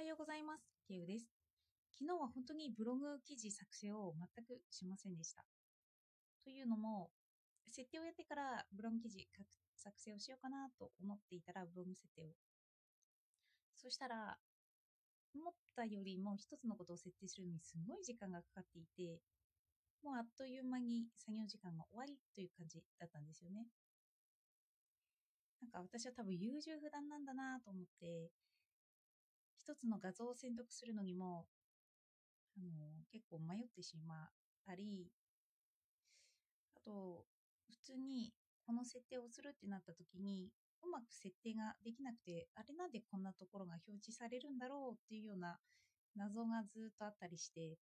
はようございます。ケウです。昨日は本当にブログ記事作成を全くしませんでした。というのも、設定をやってからブログ記事作成をしようかなと思っていたら、ブログ設定を。そしたら、思ったよりも一つのことを設定するのにすごい時間がかかっていて、もうあっという間に作業時間が終わりという感じだったんですよね。なんか私は多分優柔不断なんだなと思って、一つの画像を選択するのにも、あの、結構迷ってしまったり、あと、普通にこの設定をするってなった時に、うまく設定ができなくて、あれなんでこんなところが表示されるんだろうっていうような謎がずっとあったりして、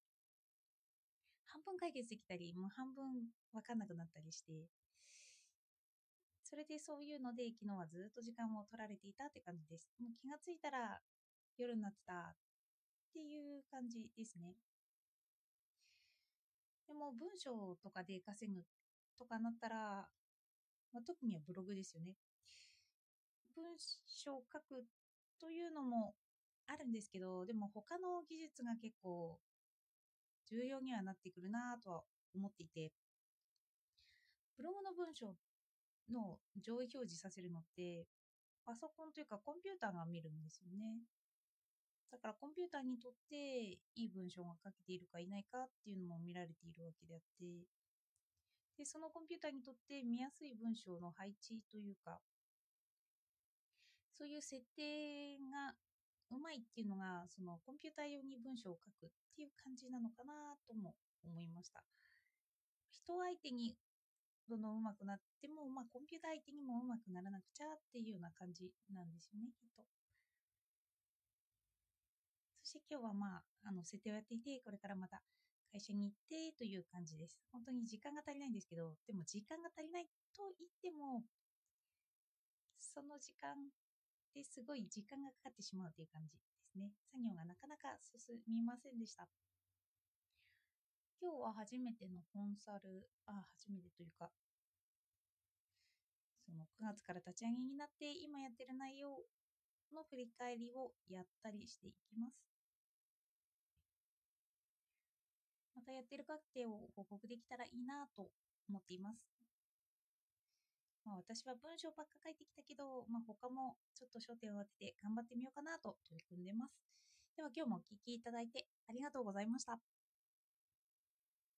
半分解決できたり、もう半分わかんなくなったりして、それでそういうので、昨日はずっと時間を取られていたって感じです。もう気がついたら夜になってたっていう感じですね。でも文章とかで稼ぐとかなったら、まあ、特にはブログですよね。文章を書くというのもあるんですけど、でも他の技術が結構重要にはなってくるなとは思っていて、ブログの文章の上位表示させるのって、パソコンというかコンピューターが見るんですよね。だからコンピューターにとっていい文章が書けているかいないかっていうのも見られているわけであって、で、そのコンピューターにとって見やすい文章の配置というか、そういう設定がうまいっていうのが、そのコンピューター用に文章を書くっていう感じなのかなとも思いました。人相手にどんどん上手くなっても、まあ、コンピューター相手にも上手くならなくちゃっていうような感じなんですよね、きっと。そして今日はまあ、あの、設定をやっていて、これからまた会社に行ってという感じです。本当に時間が足りないんですけど、でも時間が足りないと言っても、その時間ですごい時間がかかってしまうという感じですね。作業がなかなか進みませんでした。今日は初めてのコンサル、あ、初めてというか、その9月から立ち上げになって今やってる内容の振り返りをやったりしていきます。またやってる過程を報告できたらいいなと思っています。まあ、私は文章ばっか書いてきたけど、まあ、他もちょっと焦点を当てて頑張ってみようかなと取り組んでます。では今日もお聴きいただいてありがとうございました。